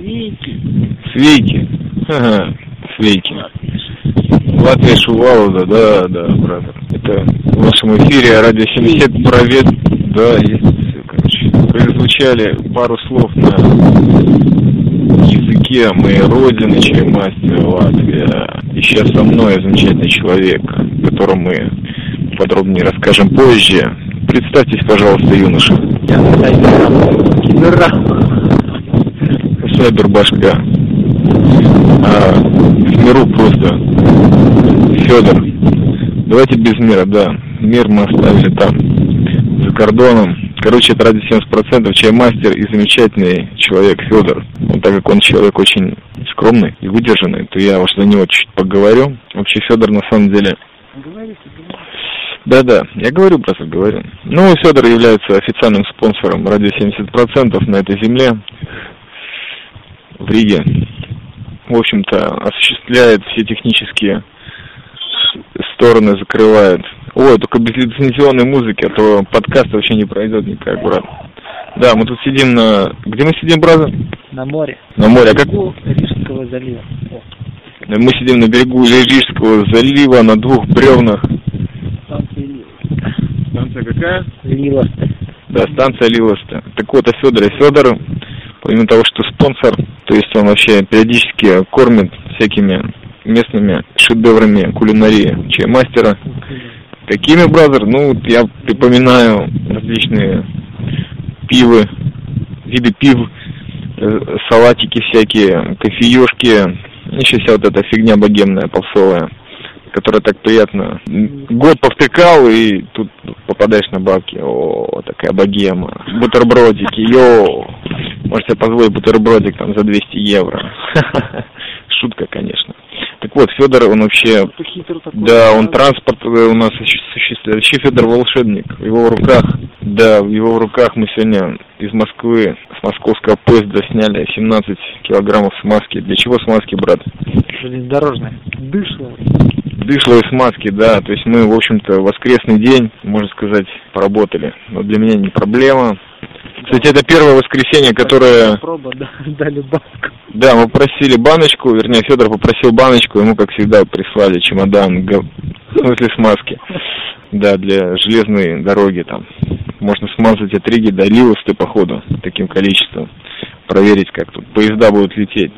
Свейки. Свейки. Ага, свейки. Латвия Шувалова, да, да, брат. Это в вашем эфире радио 70 провет. Да, есть короче. Прозвучали пару слов на языке моей родины, чаймастер Латвия. И сейчас со мной замечательный человек, о котором мы подробнее расскажем позже. Представьтесь, пожалуйста, юноша. Я Сайбер. Сайбер башка. А, в миру просто. Федор. Давайте без мира, да. Мир мы оставили там, за кордоном. Короче, это ради 70% чаймастер и замечательный человек Федор. Ну, так как он человек очень скромный и выдержанный, то я уж за него чуть поговорю. Вообще Федор на самом деле да-да, я говорю просто, говорю. Ну, Федор является официальным спонсором радио 70% на этой земле в Риге. В общем-то, осуществляет все технические стороны, закрывает. Ой, только без лицензионной музыки, а то подкаст вообще не пройдет никак, брат. Да, мы тут сидим на... Где мы сидим, брат? На море. На море, а как... Рижского залива. Мы сидим на берегу Рижского залива на двух бревнах. Станция Лила. Станция какая? Лилоста. Да, станция Лилоста. Так вот, о Федоре. Федор, помимо того, что спонсор, то есть он вообще периодически кормит всякими местными шедеврами кулинарии чаймастера. Какими, бразер? Ну, я припоминаю различные пивы, виды пив, э, салатики всякие, кофеешки, еще вся вот эта фигня богемная, попсовая, которая так приятно. Год повтыкал, и тут попадаешь на бабки. О, такая богема. Бутербродики, йоу. Можете позволить бутербродик там за 200 евро. Шутка, конечно. Так вот, Федор, он вообще, да, он транспорт э, у нас осуществляет. Вообще Федор волшебник. В его руках, да, в его руках мы сегодня из Москвы, с московского поезда сняли 17 килограммов смазки. Для чего смазки, брат? Железнодорожная. Дышло. Дышловой смазки, да. То есть мы, в общем-то, воскресный день, можно сказать, поработали. Но для меня не проблема. Кстати, это первое воскресенье, которое... Проба, да, дали банку. Да, мы просили баночку, вернее, Федор попросил баночку, ему, как всегда, прислали чемодан, г... смысле смазки. Да, для железной дороги там. Можно смазать от Риги до Ливосты, походу, таким количеством. Проверить, как тут поезда будут лететь.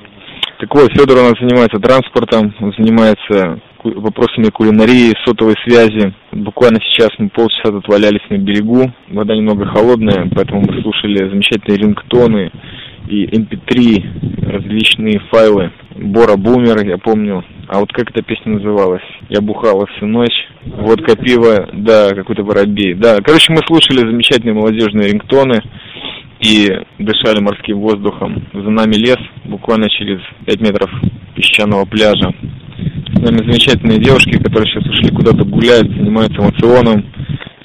Так вот, Федор у нас занимается транспортом, он занимается вопросами кулинарии, сотовой связи. Буквально сейчас мы полчаса тут валялись на берегу, вода немного холодная, поэтому мы слушали замечательные рингтоны и mp3, эм различные файлы. Бора Бумер, я помню. А вот как эта песня называлась? Я бухала всю ночь. Водка, пиво, да, какой-то воробей. Да, короче, мы слушали замечательные молодежные рингтоны и дышали морским воздухом. За нами лес, буквально через 5 метров песчаного пляжа. Нами замечательные девушки, которые сейчас ушли куда-то гулять, занимаются эмоционом.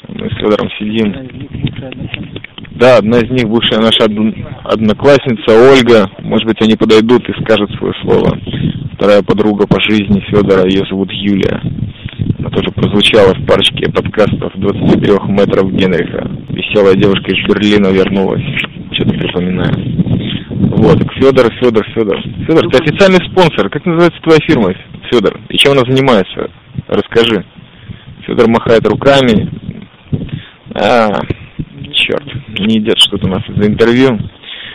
Мы с Федором сидим. Да, одна из них бывшая наша одноклассница Ольга. Может быть, они подойдут и скажут свое слово. Вторая подруга по жизни Федора, ее зовут Юлия. Она тоже прозвучала в парочке подкастов 23 метров Генриха. Веселая девушка из Берлина вернулась. Что-то припоминаю. Вот, Федор, Федор, Федор. Федор, ты официальный спонсор. Как называется твоя фирма, Федор? И чем она занимается? Расскажи. Федор махает руками. А, черт, не идет что-то у нас за интервью.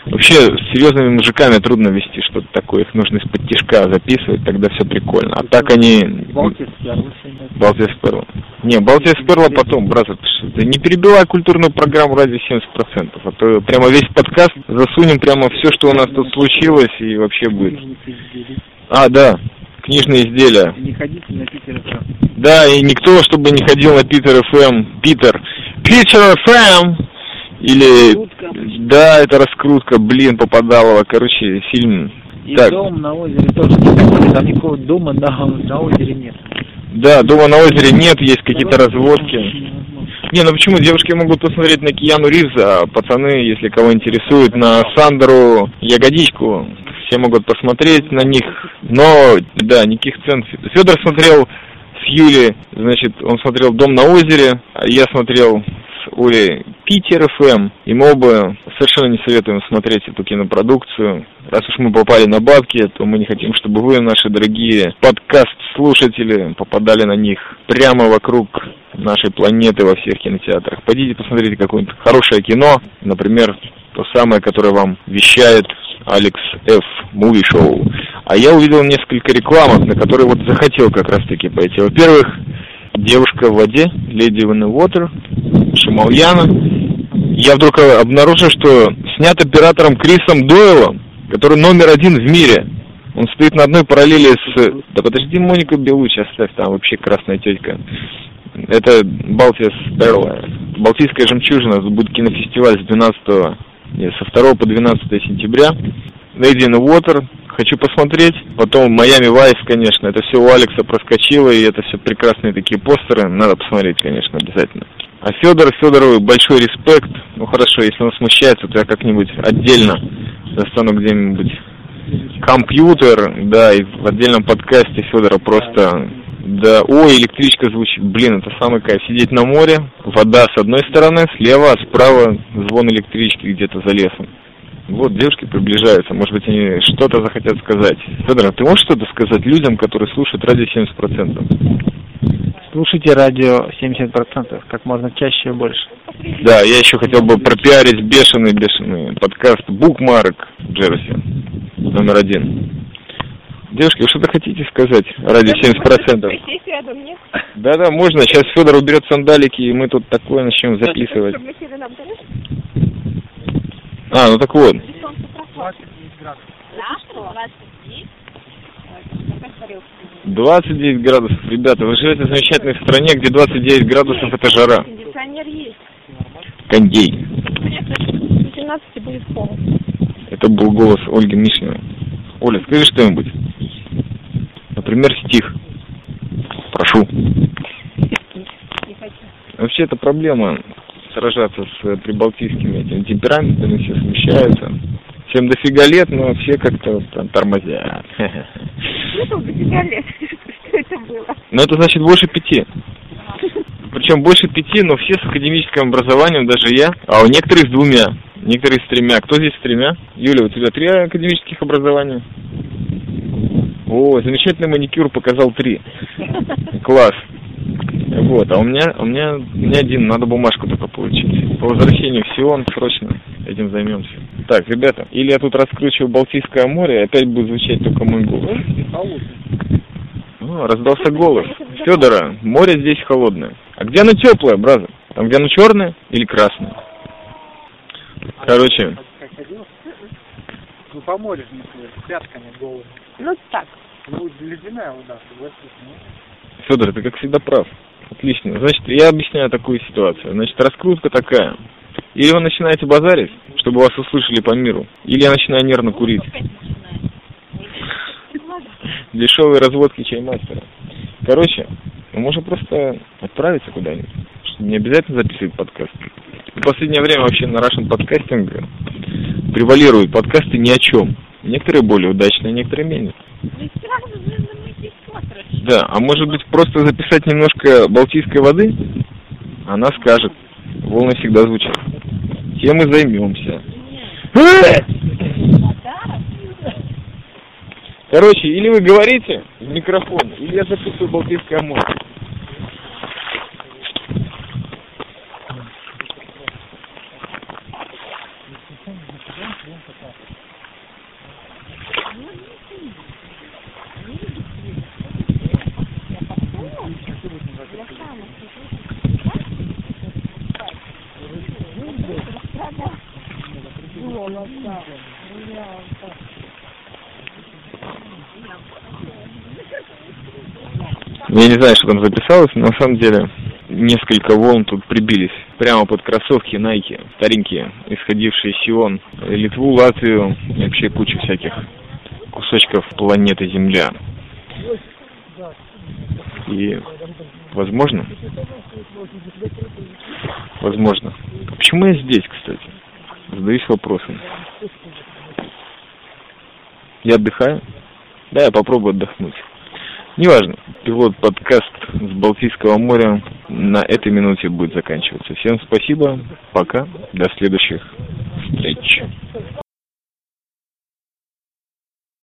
Вообще, с серьезными мужиками трудно вести что-то такое. Их нужно из-под тишка записывать, тогда все прикольно. А так они... Балтия сперла. Не, Балтия сперла потом, брат. Ты не перебивай культурную программу ради 70%. А то прямо весь подкаст засунем прямо все, что у нас тут случилось и вообще будет. А, да, книжные изделия. Не ходите на Питер FM. Да, и никто, чтобы не ходил на Питер FM. Питер. Питер FM! Или... Раскрутка. Да, это раскрутка, блин, попадалово. Короче, фильм... И Так. дом на озере тоже там никакого дома на, на озере нет. Да, дома на озере нет, есть какие-то разводки. Не, ну почему? Девушки могут посмотреть на Киану Ривза, а пацаны, если кого интересует, на Сандру Ягодичку. Все могут посмотреть на них. Но, да, никаких цен. Федор смотрел с Юли, значит, он смотрел «Дом на озере», а я смотрел с Олей Питер ФМ, и мы оба совершенно не советуем смотреть эту кинопродукцию. Раз уж мы попали на бабки, то мы не хотим, чтобы вы, наши дорогие подкаст-слушатели, попадали на них прямо вокруг нашей планеты во всех кинотеатрах. Пойдите посмотрите какое-нибудь хорошее кино, например, то самое, которое вам вещает Алекс Ф. Муви Шоу. А я увидел несколько рекламок, на которые вот захотел как раз-таки пойти. Во-первых, девушка в воде, Леди Ван Уотер, Шамальяна. Я вдруг обнаружил, что снят оператором Крисом Дойлом, который номер один в мире. Он стоит на одной параллели с... Да подожди, Моника Белучи оставь, там вообще красная тетка. Это Балтия Перла. Балтийская жемчужина. Будет кинофестиваль с 12 нет, со 2 по 12 сентября. Lady in хочу посмотреть. Потом Miami Vice, конечно, это все у Алекса проскочило, и это все прекрасные такие постеры. Надо посмотреть, конечно, обязательно. А Федор, Федорову большой респект. Ну хорошо, если он смущается, то я как-нибудь отдельно достану где-нибудь компьютер, да, и в отдельном подкасте Федора просто да, ой, электричка звучит. Блин, это самый кайф. Сидеть на море, вода с одной стороны, слева, а справа звон электрички где-то за лесом. Вот девушки приближаются, может быть, они что-то захотят сказать. Федор, а ты можешь что-то сказать людям, которые слушают радио 70%? Слушайте радио 70%, как можно чаще и больше. Да, я еще хотел бы пропиарить бешеный-бешеный подкаст «Букмарк» Джерси, номер один. Девушки, вы что-то хотите сказать ради 70%? Да-да, можно. Сейчас Федор уберет сандалики, и мы тут такое начнем записывать. А, ну так вот. 29 градусов, ребята, вы живете в замечательной стране, где 29 градусов это жара. Кондиционер есть. Кондей. 18 будет холодно. Это был голос Ольги Мишиной. Оля, скажи что-нибудь. Например, стих. Прошу. Вообще это проблема сражаться с прибалтийскими этими темпераментами, все смещаются. Всем дофига лет, но все как-то там тормозят. Ну, дофига лет. Что это было? Ну, это значит больше пяти. Причем больше пяти, но все с академическим образованием, даже я, а у некоторых с двумя, некоторые с тремя. Кто здесь с тремя? Юля, у тебя три академических образования? О, замечательный маникюр показал три. Класс. Вот, а у меня, у меня, у меня один, надо бумажку только получить. По возвращению в Сион срочно этим займемся. Так, ребята, или я тут раскручиваю Балтийское море, и опять будет звучать только мой голос. О, раздался голос. Федора, море здесь холодное. А где оно теплое, бразер? Там, где оно черное или красное? Короче. Ну, по морю же, с пятками голыми. Ну, так. Ну, ледяная вода, согласись. Ну. Федор, ты как всегда прав. Отлично. Значит, я объясняю такую ситуацию. Значит, раскрутка такая. Или вы начинаете базарить, чтобы вас услышали по миру, или я начинаю нервно курить. Дешевые разводки чаймастера. Короче, мы можем просто отправиться куда-нибудь. Не обязательно записывать подкаст. В последнее время вообще на Russian подкастинг превалируют подкасты ни о чем. Некоторые более удачные, некоторые менее. Да, а может быть просто записать немножко балтийской воды? Она скажет. Волны всегда звучат. Тем и займемся. Короче, или вы говорите в микрофон, или я записываю Балтийское море. Я не знаю, что там записалось, но на самом деле несколько волн тут прибились прямо под кроссовки Nike, старенькие, исходившие из Сион, Литву, Латвию и вообще кучу всяких кусочков планеты Земля. И, возможно, возможно. Почему я здесь, кстати? Задаюсь вопросом. Я отдыхаю? Да, я попробую отдохнуть. Неважно. Пилот подкаст с Балтийского моря на этой минуте будет заканчиваться. Всем спасибо, пока, до следующих встреч.